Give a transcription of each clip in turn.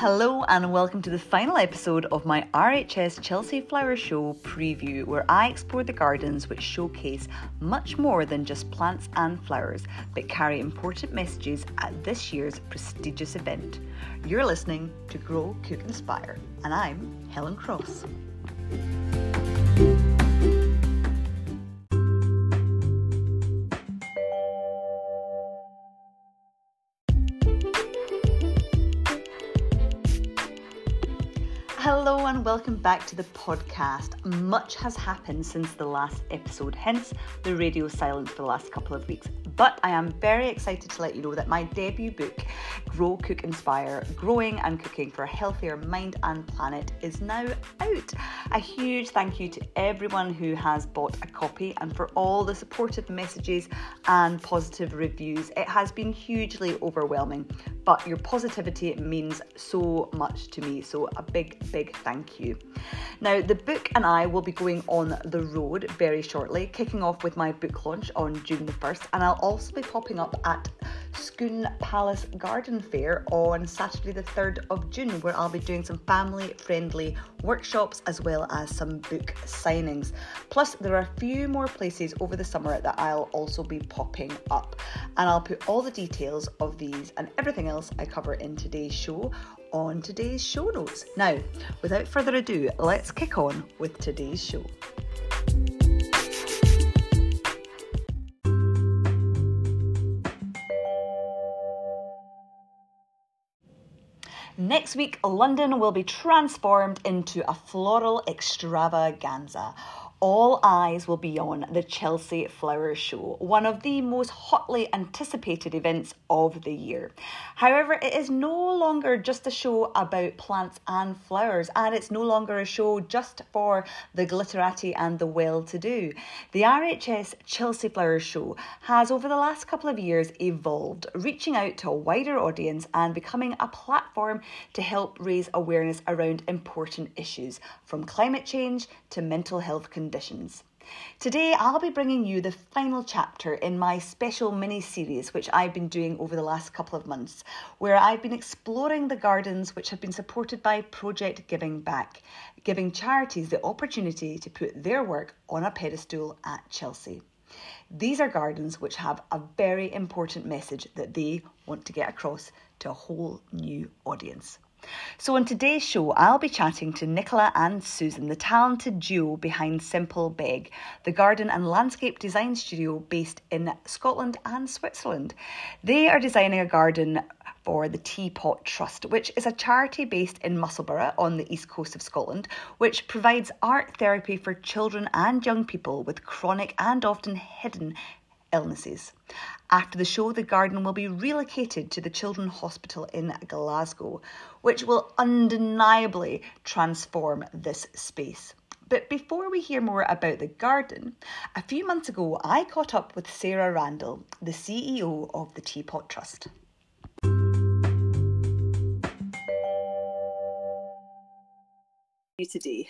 Hello, and welcome to the final episode of my RHS Chelsea Flower Show preview, where I explore the gardens which showcase much more than just plants and flowers, but carry important messages at this year's prestigious event. You're listening to Grow, Cook, Inspire, and I'm Helen Cross. Back to the podcast. Much has happened since the last episode, hence the radio silence for the last couple of weeks. But I am very excited to let you know that my debut book, Grow, Cook, Inspire Growing and Cooking for a Healthier Mind and Planet, is now out. A huge thank you to everyone who has bought a copy and for all the supportive messages and positive reviews. It has been hugely overwhelming, but your positivity means so much to me. So, a big, big thank you. Now, the book and I will be going on the road very shortly, kicking off with my book launch on June the 1st, and I'll also be popping up at Scone Palace Garden Fair on Saturday, the 3rd of June, where I'll be doing some family friendly workshops as well as some book signings. Plus, there are a few more places over the summer that I'll also be popping up, and I'll put all the details of these and everything else I cover in today's show on today's show notes. Now, without further ado, let's kick on with today's show. Next week, London will be transformed into a floral extravaganza all eyes will be on the Chelsea Flower Show, one of the most hotly anticipated events of the year. However, it is no longer just a show about plants and flowers, and it's no longer a show just for the glitterati and the well to do. The RHS Chelsea Flower Show has, over the last couple of years, evolved, reaching out to a wider audience and becoming a platform to help raise awareness around important issues from climate change to mental health conditions conditions. Today, I'll be bringing you the final chapter in my special mini series, which I've been doing over the last couple of months, where I've been exploring the gardens which have been supported by Project Giving Back, giving charities the opportunity to put their work on a pedestal at Chelsea. These are gardens which have a very important message that they want to get across to a whole new audience. So, on today's show, I'll be chatting to Nicola and Susan, the talented duo behind Semple Begg, the garden and landscape design studio based in Scotland and Switzerland. They are designing a garden for the Teapot Trust, which is a charity based in Musselburgh on the east coast of Scotland, which provides art therapy for children and young people with chronic and often hidden illnesses. After the show, the garden will be relocated to the Children's Hospital in Glasgow, which will undeniably transform this space. But before we hear more about the garden, a few months ago I caught up with Sarah Randall, the CEO of the Teapot Trust. today.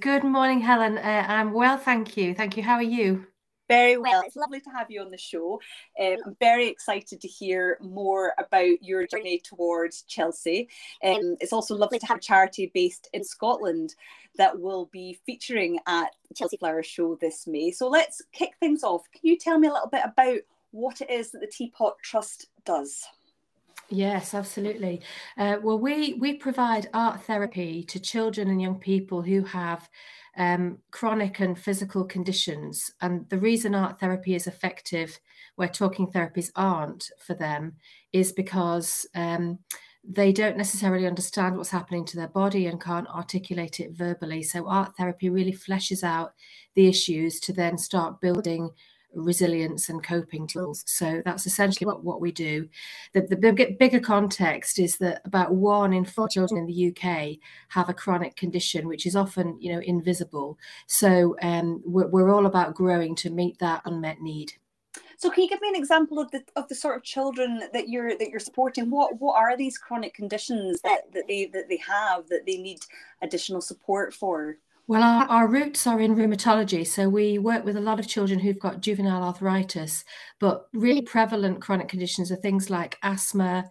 Good morning, Helen. Uh, I'm well, thank you. Thank you. How are you? Very well. It's lovely to have you on the show. Um, I'm very excited to hear more about your journey towards Chelsea. Um, it's also lovely to have a charity based in Scotland that will be featuring at Chelsea Flower Show this May. So let's kick things off. Can you tell me a little bit about what it is that the Teapot Trust does? Yes, absolutely. Uh, well, we we provide art therapy to children and young people who have um, chronic and physical conditions. And the reason art therapy is effective, where talking therapies aren't for them, is because um, they don't necessarily understand what's happening to their body and can't articulate it verbally. So, art therapy really fleshes out the issues to then start building resilience and coping tools. So that's essentially what, what we do. The, the big, bigger context is that about one in four children in the UK have a chronic condition, which is often, you know, invisible. So um, we're, we're all about growing to meet that unmet need. So can you give me an example of the of the sort of children that you're that you're supporting? What what are these chronic conditions that, that they that they have that they need additional support for? Well, our, our, roots are in rheumatology. So we work with a lot of children who've got juvenile arthritis, but really prevalent chronic conditions are things like asthma,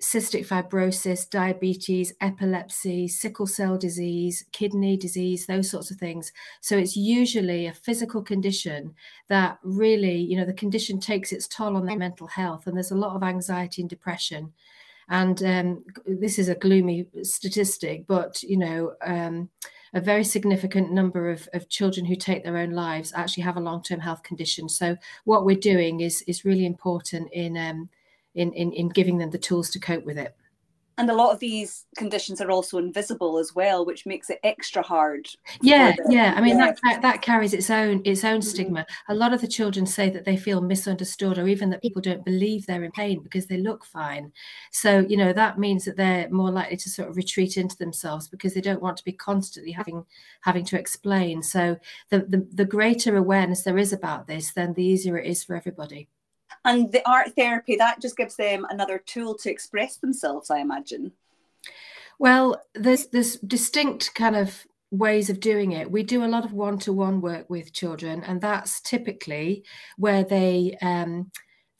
cystic fibrosis, diabetes, epilepsy, sickle cell disease, kidney disease, those sorts of things. So it's usually a physical condition that really, you know, the condition takes its toll on their mental health, and there's a lot of anxiety and depression. And um, this is a gloomy statistic, but you know, um, a very significant number of, of children who take their own lives actually have a long-term health condition. So what we're doing is is really important in um, in, in in giving them the tools to cope with it and a lot of these conditions are also invisible as well which makes it extra hard yeah yeah. I mean yeah. that that carries its own its own mm-hmm. stigma. A lot of the children say that they feel misunderstood or even that people don't believe they're in pain because they look fine. So you know that means that they're more likely to sort of retreat into themselves because they don't want to be constantly having having to explain. So the the, the greater awareness there is about this then the easier it is for everybody and the art therapy that just gives them another tool to express themselves i imagine. Well there's there's distinct kind of ways of doing it. We do a lot of one-to-one work with children and that's typically where they um,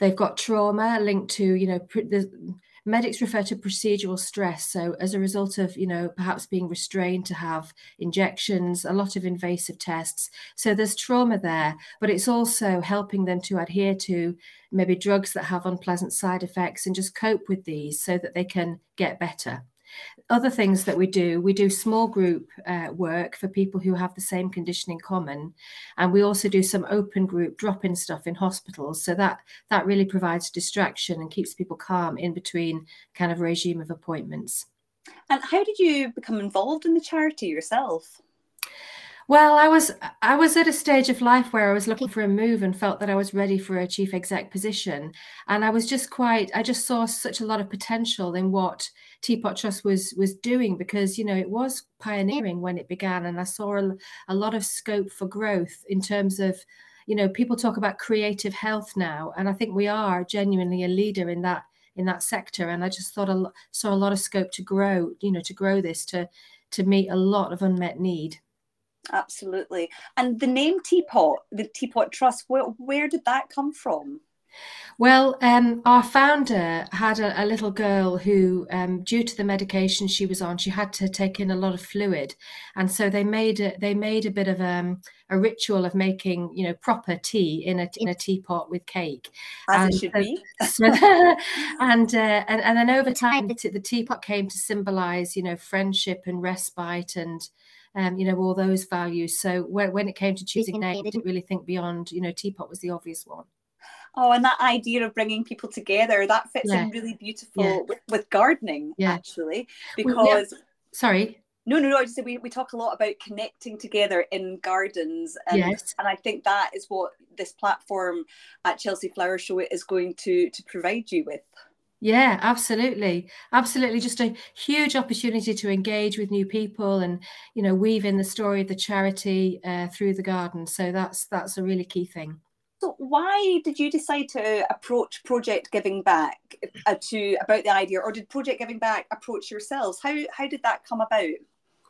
they've got trauma linked to you know the medics refer to procedural stress. So, as a result of, you know, perhaps being restrained to have injections, a lot of invasive tests. So, there's trauma there, but it's also helping them to adhere to maybe drugs that have unpleasant side effects and just cope with these so that they can get better other things that we do, we do small group uh, work for people who have the same condition in common, and we also do some open group drop-in stuff in hospitals. So that that really provides distraction and keeps people calm in between kind of regime of appointments. And how did you become involved in the charity yourself? Well, I was I was at a stage of life where I was looking for a move and felt that I was ready for a chief exec position, and I was just quite I just saw such a lot of potential in what Teapot Trust was was doing because you know it was pioneering when it began, and I saw a, a lot of scope for growth in terms of you know people talk about creative health now, and I think we are genuinely a leader in that in that sector, and I just thought a, saw a lot of scope to grow you know to grow this to to meet a lot of unmet need. Absolutely. And the name Teapot, the Teapot Trust, where, where did that come from? Well, um, our founder had a, a little girl who, um, due to the medication she was on, she had to take in a lot of fluid, and so they made a, they made a bit of um, a ritual of making, you know, proper tea in a in a teapot with cake, as and, it should be. and, uh, and and then over time, the teapot came to symbolise, you know, friendship and respite and um, you know, all those values. So when, when it came to choosing name, I didn't really think beyond, you know, teapot was the obvious one. Oh, and that idea of bringing people together that fits yeah. in really beautiful yeah. with, with, gardening, yeah. actually, because. Well, yeah. Sorry. No, no, no. I just said we, we talk a lot about connecting together in gardens, and yes. and I think that is what this platform at Chelsea Flower Show is going to to provide you with. Yeah, absolutely. Absolutely. Just a huge opportunity to engage with new people and, you know, weave in the story of the charity uh, through the garden. So that's that's a really key thing. So why did you decide to approach Project Giving Back uh, to about the idea or did Project Giving Back approach yourselves? How how did that come about?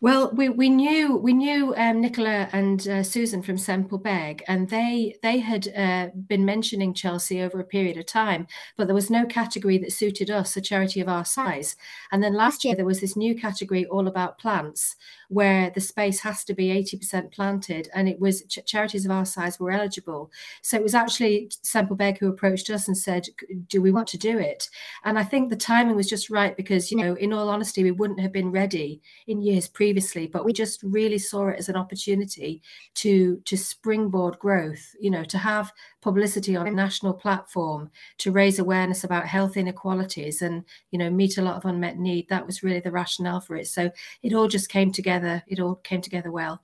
Well, we, we knew we knew um, Nicola and uh, Susan from Semple Begg, and they they had uh, been mentioning Chelsea over a period of time, but there was no category that suited us, a charity of our size. And then last year there was this new category all about plants, where the space has to be eighty percent planted, and it was ch- charities of our size were eligible. So it was actually Semple Begg who approached us and said, "Do we want to do it?" And I think the timing was just right because you know, in all honesty, we wouldn't have been ready in years previously, but we just really saw it as an opportunity to to springboard growth. You know, to have publicity on a national platform to raise awareness about health inequalities and you know meet a lot of unmet need. That was really the rationale for it. So it all just came together. It all came together well.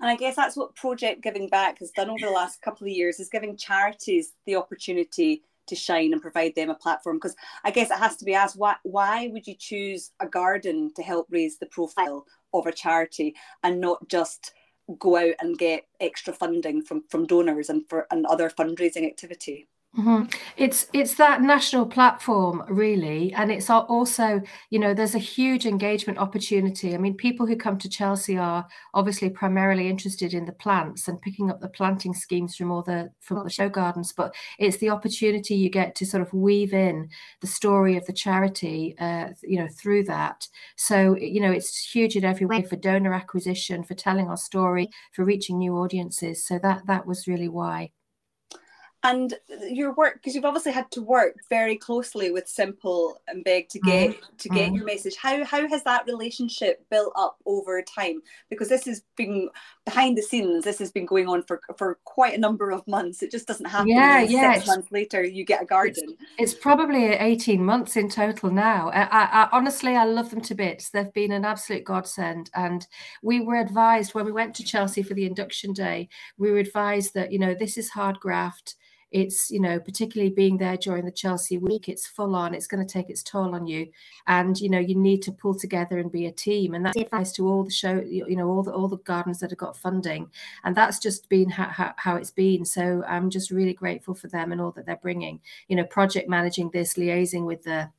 And I guess that's what Project Giving Back has done over the last couple of years is giving charities the opportunity to shine and provide them a platform because i guess it has to be asked why why would you choose a garden to help raise the profile of a charity and not just go out and get extra funding from from donors and for and other fundraising activity Mm-hmm. It's it's that national platform really, and it's also you know there's a huge engagement opportunity. I mean, people who come to Chelsea are obviously primarily interested in the plants and picking up the planting schemes from all the from the show gardens, but it's the opportunity you get to sort of weave in the story of the charity, uh, you know, through that. So you know, it's huge in every way for donor acquisition, for telling our story, for reaching new audiences. So that that was really why and your work because you've obviously had to work very closely with Semple and Begg to get mm. to get mm. your message. How how has that relationship built up over time? Because this has been behind the scenes this has been going on for for quite a number of months. It just doesn't happen yeah yeah six months later you get a garden. it's, it's, probably 18 months in total now. I, I, I honestly i love them to bits. They've been an absolute godsend. And we were advised when we went to chelsea for the induction day we were advised that you know this is hard graft it's you know particularly being there during the chelsea week it's full on it's going to take its toll on you. And you know you need to pull together and be a team and that's advice to all the show you know all the all the gardens that have got funding. And that's just been how, how, how it's been. So i'm just really grateful for them and all that they're bringing. You know project managing this liaising with the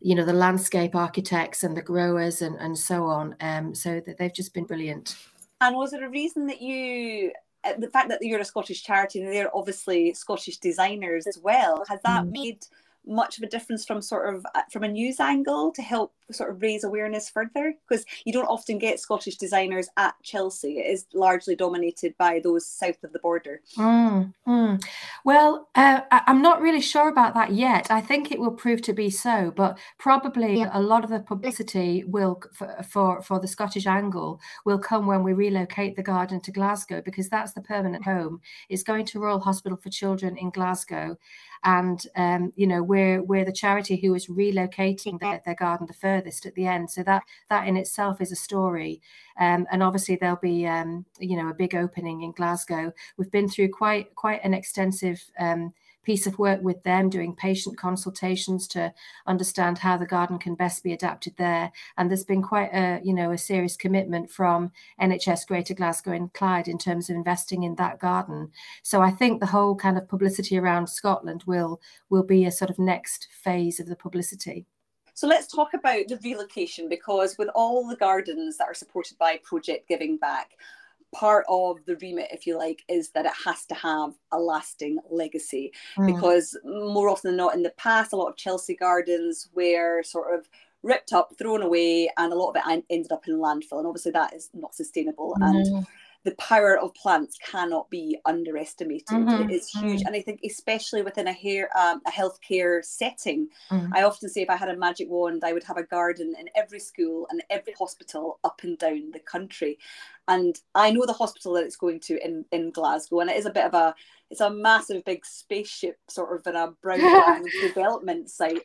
you know the landscape architects and the growers and and so on um so that they've just been brilliant. And was there a reason that you the fact that you're a Scottish charity and they're obviously Scottish designers as well, has that mm. made much of a difference from sort of uh, from a news angle to help sort of raise awareness further because you don't often get Scottish designers at Chelsea. It is largely dominated by those south of the border. Mm, mm. Well, uh, I'm not really sure about that yet. I think it will prove to be so, but probably yeah. a lot of the publicity will for, for for the Scottish angle will come when we relocate the garden to Glasgow because that's the permanent home. It's going to Royal Hospital for Children in Glasgow and um, you know we're we're the charity who is relocating their, their garden the furthest at the end so that that in itself is a story um, and obviously there'll be um, you know a big opening in glasgow we've been through quite quite an extensive um, piece of work with them, doing patient consultations to understand how the garden can best be adapted there. And there's been quite a, you know, a serious commitment from NHS Greater Glasgow and Clyde in terms of investing in that garden. So I think the whole kind of publicity around Scotland will will be a sort of next phase of the publicity. So let's talk about the relocation because with all the gardens that are supported by Project Giving Back, part of the remit, if you like, is that it has to have a lasting legacy. Mm. Because more often than not, in the past, a lot of Chelsea gardens were sort of ripped up, thrown away, and a lot of it ended up in landfill. And obviously, that is not sustainable. Mm. And the power of plants cannot be underestimated. Mm-hmm. It is huge, mm-hmm. and I think especially within a hair um, a healthcare setting, mm-hmm. I often say if I had a magic wand, I would have a garden in every school and every hospital up and down the country. And I know the hospital that it's going to in in Glasgow, and it is a bit of a it's a massive big spaceship sort of in a brown development site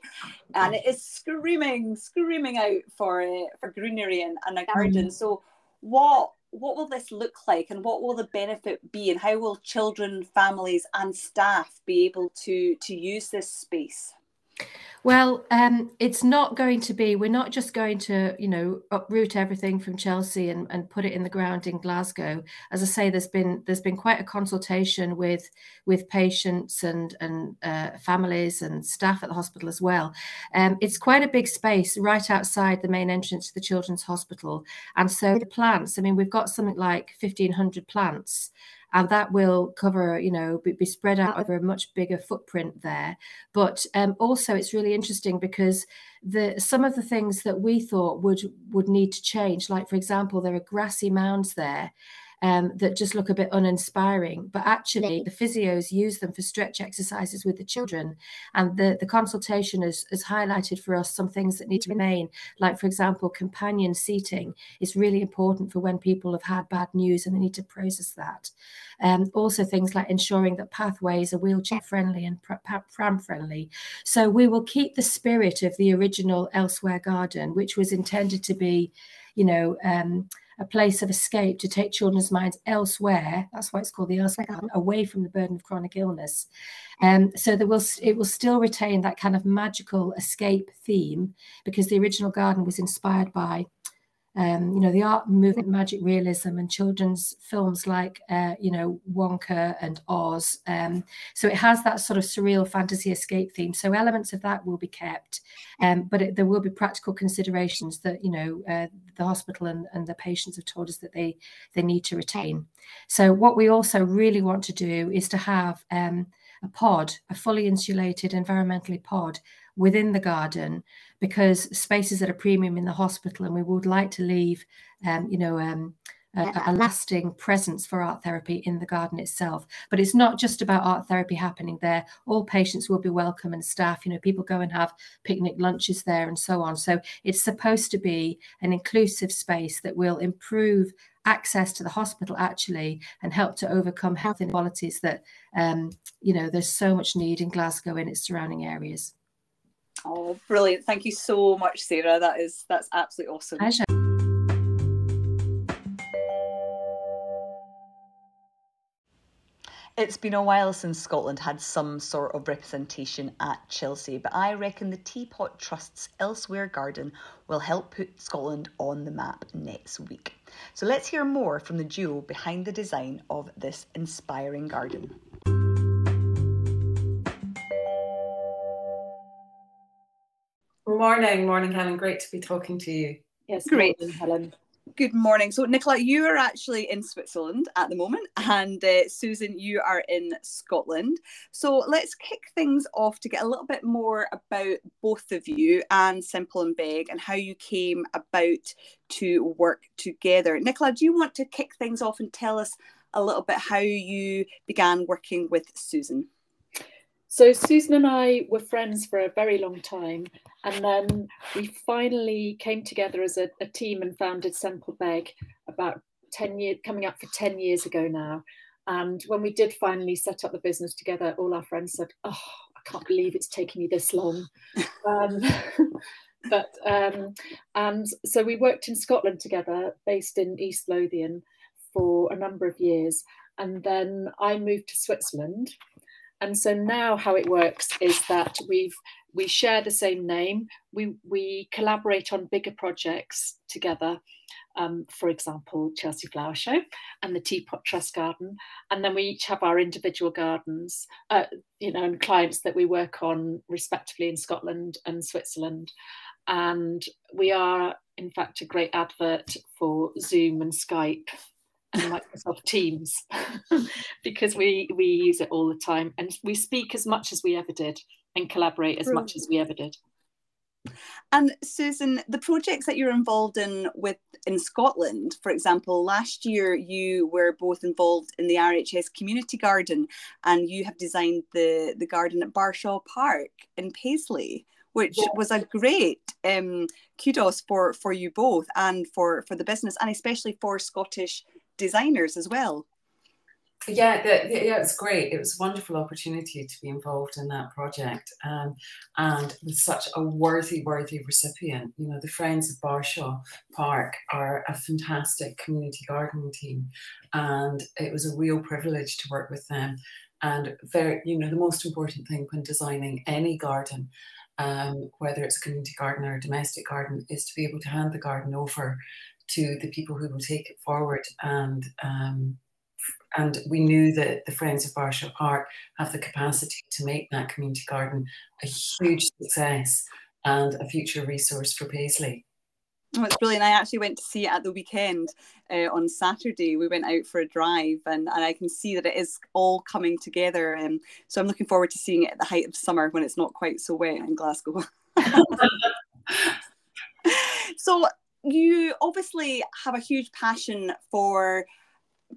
and it is screaming screaming out for uh, for greenery and, and a garden so what what will this look like and what will the benefit be? And how will children families and staff be able to to use this space well, um, it's not going to be, we're not just going to, you know, uproot everything from Chelsea and, and put it in the ground in Glasgow. As I say, there's been there's been quite a consultation with with patients and and uh, families and staff at the hospital as well. Um, it's quite a big space right outside the main entrance to the children's hospital. And so the plants, I mean, we've got something like 1,500 plants and that will cover, you know, be, be spread out over a much bigger footprint there. But um, also, it's really interesting because the some of the things that we thought would would need to change, like for example, there are grassy mounds there um, that just look a bit uninspiring. But actually, the physios use them for stretch exercises with the children. And the, the consultation has, has highlighted for us some things that need to remain. Like, for example, companion seating is really important for when people have had bad news and they need to process that. Um, also, things like ensuring that pathways are wheelchair friendly and pram friendly. So, we will keep the spirit of the original Elsewhere Garden, which was intended to be, you know, um, a place of escape to take children's minds elsewhere. That's why it's called the elsewhere garden, away from the burden of chronic illness. Um, so there will it will still retain that kind of magical escape theme because the original garden was inspired by um, you know, the art movement, magic realism, and children's films like, uh, you know, Wonka and Oz. Um, so it has that sort of surreal fantasy escape theme. So elements of that will be kept, um, but it, there will be practical considerations that you know uh, the hospital and, and the patients have told us that they they need to retain. So what we also really want to do is to have um, a pod, a fully insulated, environmentally pod within the garden because space is at a premium in the hospital and we would like to leave um, you know um, a, a, lasting presence for art therapy in the garden itself. But it's not just about art therapy happening there. All patients will be welcome and staff you know people go and have picnic lunches there and so on. So it's supposed to be an inclusive space that will improve access to the hospital actually and help to overcome health inequalities that um, you know there's so much need in glasgow and its surrounding areas Oh, brilliant! Thank you so much, Sarah. That is that's absolutely awesome. Pleasure. It's been a while since Scotland had some sort of representation at Chelsea, but I reckon the Teapot Trust's Elsewhere Garden will help put Scotland on the map next week. So let's hear more from the duo behind the design of this inspiring garden. Morning, morning, Helen. Great to be talking to you. Yes, great, morning, Helen. Good morning. So, Nicola, you are actually in Switzerland at the moment, and uh, Susan, you are in Scotland. So, let's kick things off to get a little bit more about both of you and Semple and Begg and how you came about to work together. Nicola, do you want to kick things off and tell us a little bit how you began working with Susan? So Susan and I were friends for a very long time, and then we finally came together as a, a team and founded Semple Begg about ten years, coming up for ten years ago now. And when we did finally set up the business together, all our friends said, "Oh, I can't believe it's taken you this long." um, but um, and so we worked in Scotland together, based in East Lothian, for a number of years, and then I moved to Switzerland and so now how it works is that we've we share the same name. We we collaborate on bigger projects together. Um, for example, Chelsea Flower Show and the Teapot Trust Garden, and then we each have our individual gardens, uh, you know, and clients that we work on respectively in Scotland and Switzerland. And we are, in fact, a great advert for Zoom and Skype Microsoft Teams because we we use it all the time and we speak as much as we ever did and collaborate as much as we ever did. And Susan, the projects that you're involved in with in Scotland, for example, last year you were both involved in the RHS Community Garden, and you have designed the the garden at Barshaw Park in Paisley, which was a great um, kudos for for you both and for for the business, and especially for Scottish designers as well. Yeah, the, the, yeah, it's great. It was a wonderful opportunity to be involved in that project, um, and with such a worthy, worthy recipient. You know, the Friends of Barshaw Park are a fantastic community gardening team, and it was a real privilege to work with them. And very, you know, the most important thing when designing any garden, um, whether it's a community garden or a domestic garden, is to be able to hand the garden over to the people who will take it forward. And um, and we knew that the Friends of Barshaw Park have the capacity to make that community garden a huge success and a future resource for Paisley. Oh, it's brilliant. I actually went to see it at the weekend uh, on Saturday. We went out for a drive and, and I can see that it is all coming together. And um, so I'm looking forward to seeing it at the height of summer when it's not quite so wet in Glasgow. so you obviously have a huge passion for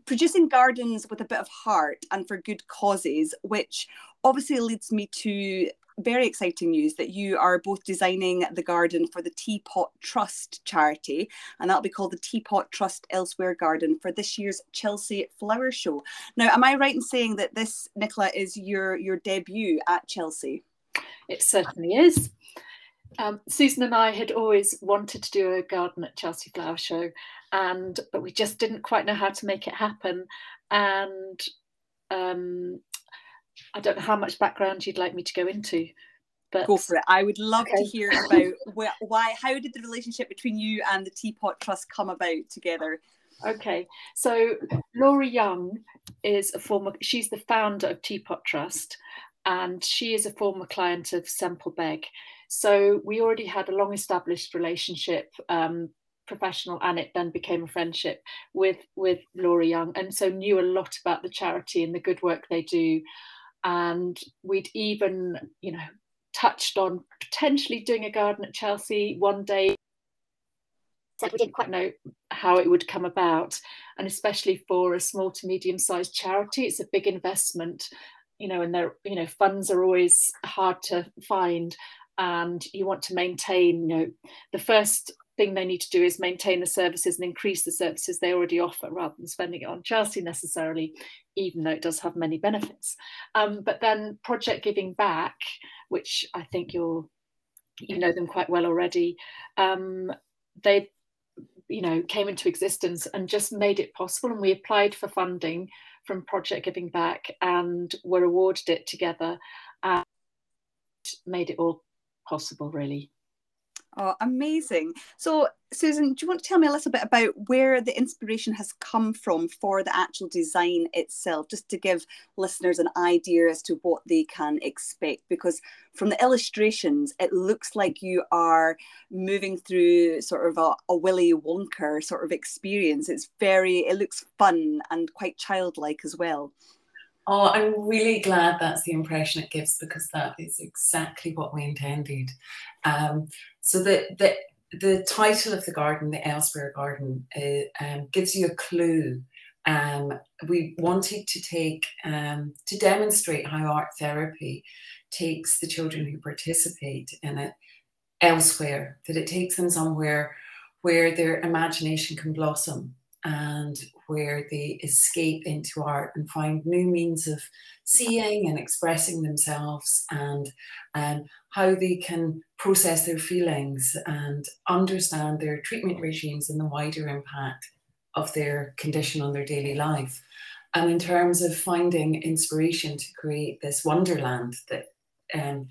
producing gardens with a bit of heart and for good causes, which obviously leads me to very exciting news that you are both designing the garden for the Teapot Trust charity, and that'll be called the Teapot Trust Elsewhere Garden for this year's Chelsea Flower Show. Now, am I right in saying that this, Nicola, is your your debut at Chelsea? It certainly is. Um, Susan and I had always wanted to do a garden at Chelsea Flower Show, and but we just didn't quite know how to make it happen. And um, I don't know how much background you'd like me to go into. But go for it. I would love okay. to hear about why. How did the relationship between you and the Teapot Trust come about together? Okay, so Laura Young is a former. She's the founder of Teapot Trust, and she is a former client of Semple Begg. So we already had a long-established relationship. Um, professional and it then became a friendship with with Laura Young and so knew a lot about the charity and the good work they do and we'd even you know touched on potentially doing a garden at Chelsea one day. we didn't quite know how it would come about, and especially for a small to medium sized charity, it's a big investment, you know, and there, you know, funds are always hard to find, and you want to maintain, you know, the first thing they need to do is maintain the services and increase the services they already offer rather than spending it on Chelsea necessarily, even though it does have many benefits. Um, but then Project Giving Back, which I think you're you know them quite well already, um, they you know came into existence and just made it possible. And we applied for funding from Project Giving Back and were awarded it together and made it all possible really. Oh, amazing. So, Susan, do you want to tell me a little bit about where the inspiration has come from for the actual design itself, just to give listeners an idea as to what they can expect? Because from the illustrations, it looks like you are moving through sort of a, a Willy Wonka sort of experience. It's very, it looks fun and quite childlike as well. Oh, I'm really glad that's the impression it gives because that is exactly what we intended. Um, so the, the the title of the garden, the Elsewhere Garden, uh, um, gives you a clue. Um, we wanted to take um, to demonstrate how art therapy takes the children who participate in it elsewhere. That it takes them somewhere where their imagination can blossom and where they escape into art and find new means of seeing and expressing themselves and um, how they can process their feelings and understand their treatment regimes and the wider impact of their condition on their daily life. And in terms of finding inspiration to create this wonderland that um,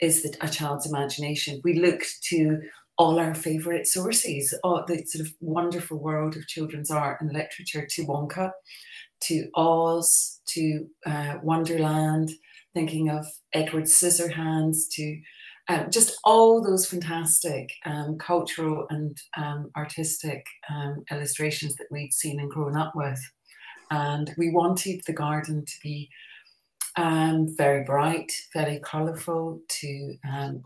is the, a child's imagination, we looked to all our favourite sources, all the sort of wonderful world of children's art and literature, to Wonka, to Oz, to uh, Wonderland, thinking of Edward Scissorhands, to um, just all those fantastic um, cultural and um, artistic um, illustrations that we'd seen and grown up with. And we wanted the garden to be um, very bright, very colourful, to um,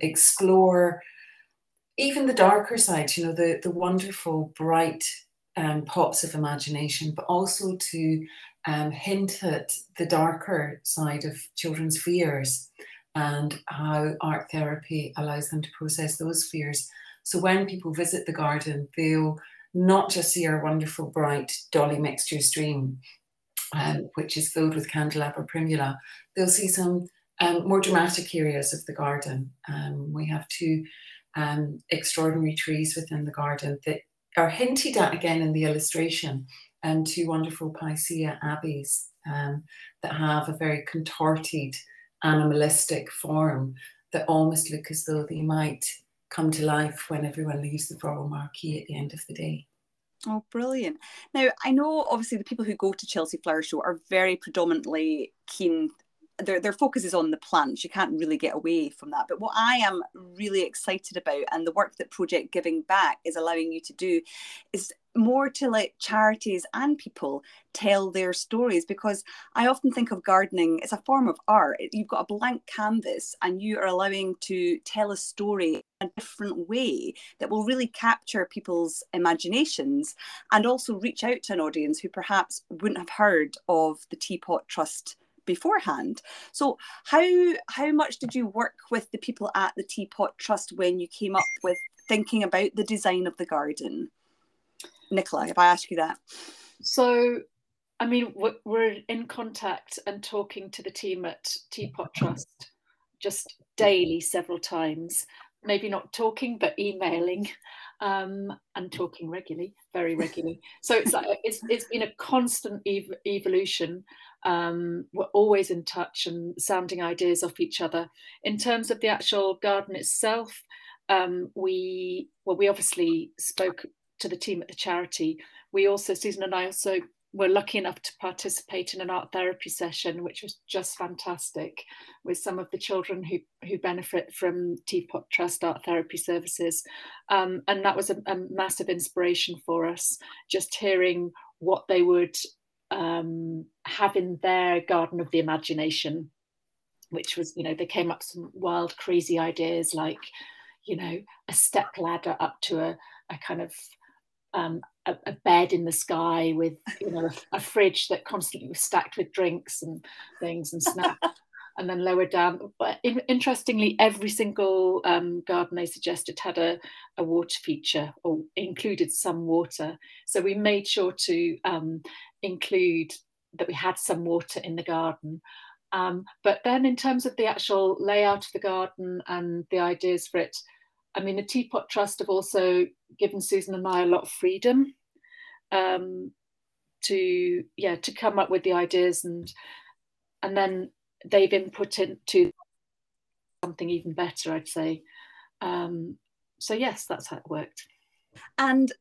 explore even the darker side, you know, the, the wonderful, bright um, pops of imagination, but also to um, hint at the darker side of children's fears and how art therapy allows them to process those fears. So when people visit the garden, they'll not just see our wonderful, bright dolly mixture stream, um, which is filled with candelabra primula, they'll see some um, more dramatic areas of the garden. Um, we have two um, extraordinary trees within the garden that are hinted at again in the illustration, and two wonderful Picea abies um, that have a very contorted animalistic form that almost look as though they might come to life when everyone leaves the floral marquee at the end of the day. Oh, brilliant. Now, I know obviously the people who go to Chelsea Flower Show are very predominantly keen their, their focus is on the plants. You can't really get away from that. But what I am really excited about, and the work that Project Giving Back is allowing you to do, is more to let charities and people tell their stories because I often think of gardening as a form of art. You've got a blank canvas and you are allowing to tell a story in a different way that will really capture people's imaginations and also reach out to an audience who perhaps wouldn't have heard of the Teapot Trust beforehand. So how how much did you work with the people at the Teapot Trust when you came up with thinking about the design of the garden? Nicola, if I ask you that. So I mean, we're in contact and talking to the team at Teapot Trust just daily, several times. Maybe not talking, but emailing um, and talking regularly, very regularly. So it's like it's it's been a constant ev- evolution Um, we're always in touch and sounding ideas off each other. In terms of the actual garden itself, um, we well, we obviously spoke to the team at the charity. We also, Susan and I also were lucky enough to participate in an art therapy session, which was just fantastic, with some of the children who who benefit from Teapot Trust Art Therapy Services, um, and that was a, a, massive inspiration for us. Just hearing what they would um, have in their garden of the imagination, which was, you know, they came up some wild, crazy ideas like, you know, a step ladder up to a, a kind of um, a, a, bed in the sky with you know a, a, fridge that constantly was stacked with drinks and things and snacks and then lower down. But in, interestingly every single um, garden they suggested had a, a water feature or included some water. So we made sure to um, include that we had some water in the garden. Um, but then in terms of the actual layout of the garden and the ideas for it I mean, the Teapot Trust have also given Susan and I a lot of freedom um, to yeah to come up with the ideas and and then they've input into something even better, I'd say. Um, so yes, that's how it worked. And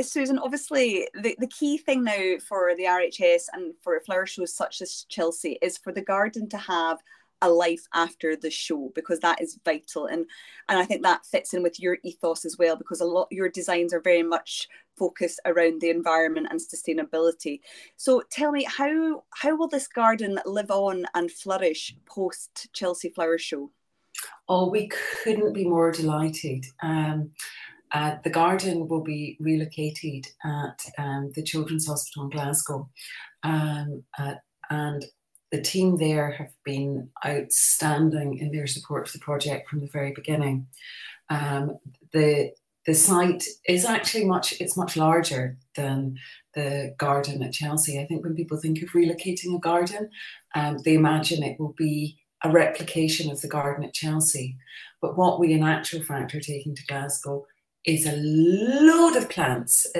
Susan, obviously, the, the key thing now for the RHS and for flower shows such as Chelsea is for the garden to have a life after the show because that is vital and and I think that fits in with your ethos as well because a lot your designs are very much focused around the environment and sustainability. So tell me how how will this garden live on and flourish post Chelsea Flower Show? Oh, we couldn't be more delighted. Um, uh, the garden will be relocated at um, the Children's Hospital in Glasgow. Um, uh, and the team there have been outstanding in their support for the project from the very beginning. Um, the the site is actually much it's much larger than the garden at Chelsea. I think when people think of relocating a garden, um, they imagine it will be a replication of the garden at Chelsea. But what we in actual fact are taking to Glasgow is a load of plants.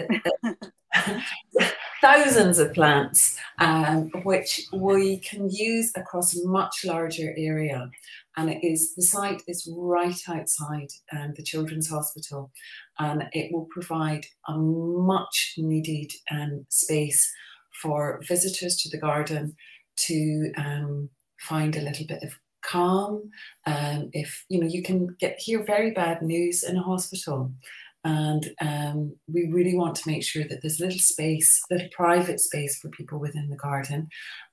thousands of plants, um, which we can use across a much larger area. And it is the site is right outside um, the Children's Hospital, and it will provide a much needed um, space for visitors to the garden to um, find a little bit of calm. Um, if you know, you can get hear very bad news in a hospital, and um, we really want to make sure that there's little space, little private space for people within the garden,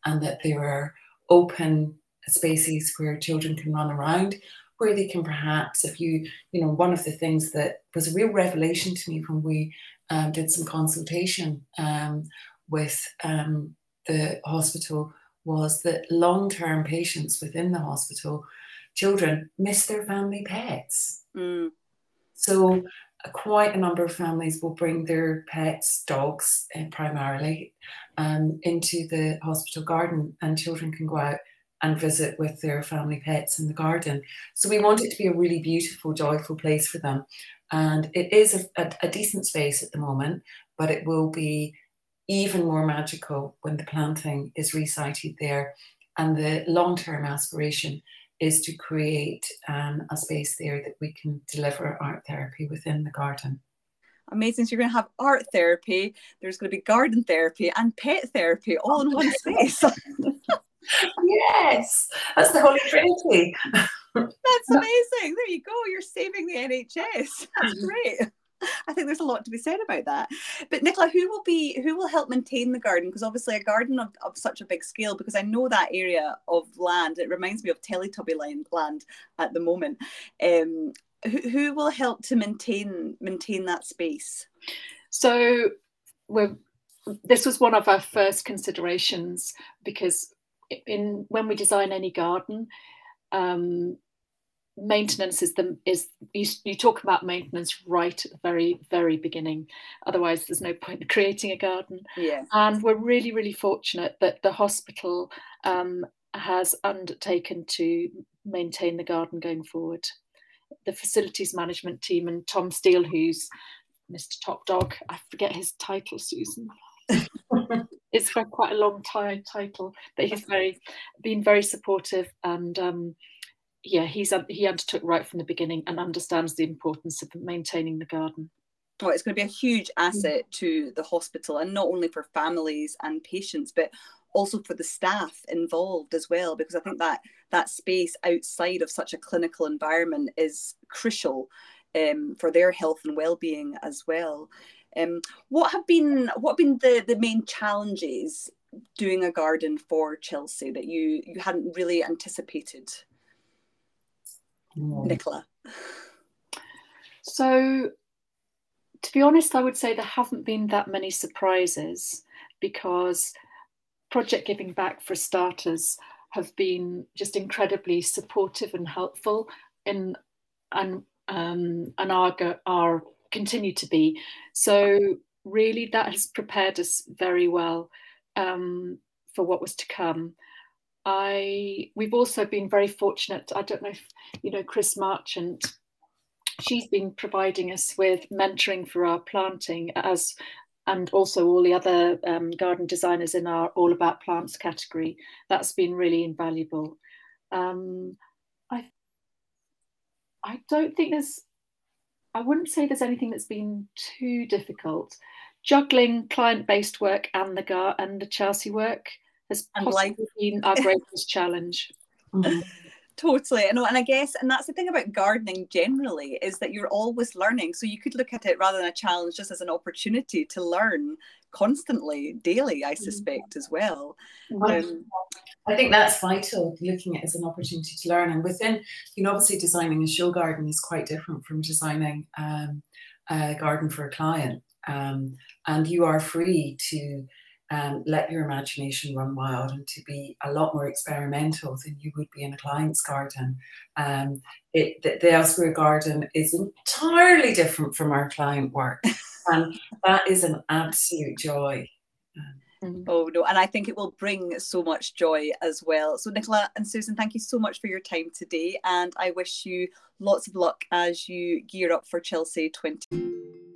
and that there are open spaces where children can run around, where they can perhaps, if you, you know, one of the things that was a real revelation to me when we um, did some consultation um, with um, the hospital was that long term patients within the hospital, children miss their family pets. Mm. So quite a number of families will bring their pets, dogs uh, primarily, um, into the hospital garden, and children can go out and visit with their family pets in the garden. So we want it to be a really beautiful, joyful place for them. And it is a, a, a decent space at the moment, but it will be even more magical when the planting is recited there. And the long term aspiration is to create um, a space there that we can deliver art therapy within the garden. Amazing. So you're going to have art therapy, there's going to be garden therapy and pet therapy all in one space. yes, that's the Holy Trinity. that's amazing. There you go. You're saving the NHS. That's great. I think there's a lot to be said about that. But Nicola, who will be who will help maintain the garden? Because obviously a garden of, of such a big scale, because I know that area of land, it reminds me of Teletubby land, land at the moment. Um, who, who will help to maintain maintain that space? So we're this was one of our first considerations because in when we design any garden, um, maintenance is the is you, you talk about maintenance right at the very very beginning. Otherwise there's no point in creating a garden. Yeah. And we're really really fortunate that the hospital um, has undertaken to maintain the garden going forward. The facilities management team and tom steele who's mr top dog i forget his title susan. It's quite a long t- title, but he's very been very supportive and um, yeah, he's he undertook right from the beginning and understands the importance of maintaining the garden. Oh, it's going to be a huge asset to the hospital, and not only for families and patients, but also for the staff involved as well. Because I think that that space outside of such a clinical environment is crucial um, for their health and well-being as well. Um, what have been what have been the the main challenges doing a garden for Chelsea that you you hadn't really anticipated? Mm. Nicola. So, to be honest, I would say there haven't been that many surprises because Project Giving Back, for starters, have been just incredibly supportive and helpful in and um, and are are continue to be. So really, that has prepared us very well um, for what was to come. I we've also been very fortunate. I don't know if you know Chris Marchant. She's been providing us with mentoring for our planting as and also all the other um, garden designers in our all about plants category. That's been really invaluable. Um, I I don't think there's I wouldn't say there's anything that's been too difficult. Juggling client-based work and the gar and the Chelsea work has and possibly like... been our greatest challenge. Mm-hmm. Totally, I know, and I guess, and that's the thing about gardening generally is that you're always learning. So you could look at it rather than a challenge, just as an opportunity to learn constantly, daily. I suspect as well. Um, I think that's vital. Looking at it as an opportunity to learn, and within, you know, obviously designing a show garden is quite different from designing um, a garden for a client, um, and you are free to um, let your imagination run wild and to be a lot more experimental than you would be in a client's garden. Um, it, the, the Elsewhere garden is entirely different from our client work, and that is an absolute joy. Mm-hmm. Oh no, and I think it will bring so much joy as well. So, Nicola and Susan, thank you so much for your time today, and I wish you lots of luck as you gear up for Chelsea 20.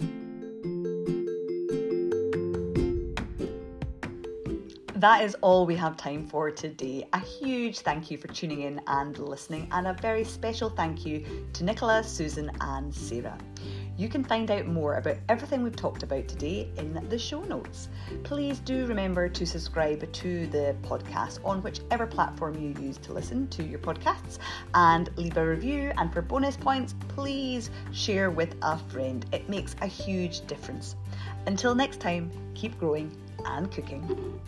That is all we have time for today. A huge thank you for tuning in and listening, and a very special thank you to Nicola, Susan, and Sarah. You can find out more about everything we've talked about today in the show notes. Please do remember to subscribe to the podcast on whichever platform you use to listen to your podcasts and leave a review. And for bonus points, please share with a friend. It makes a huge difference. Until next time, keep growing and cooking.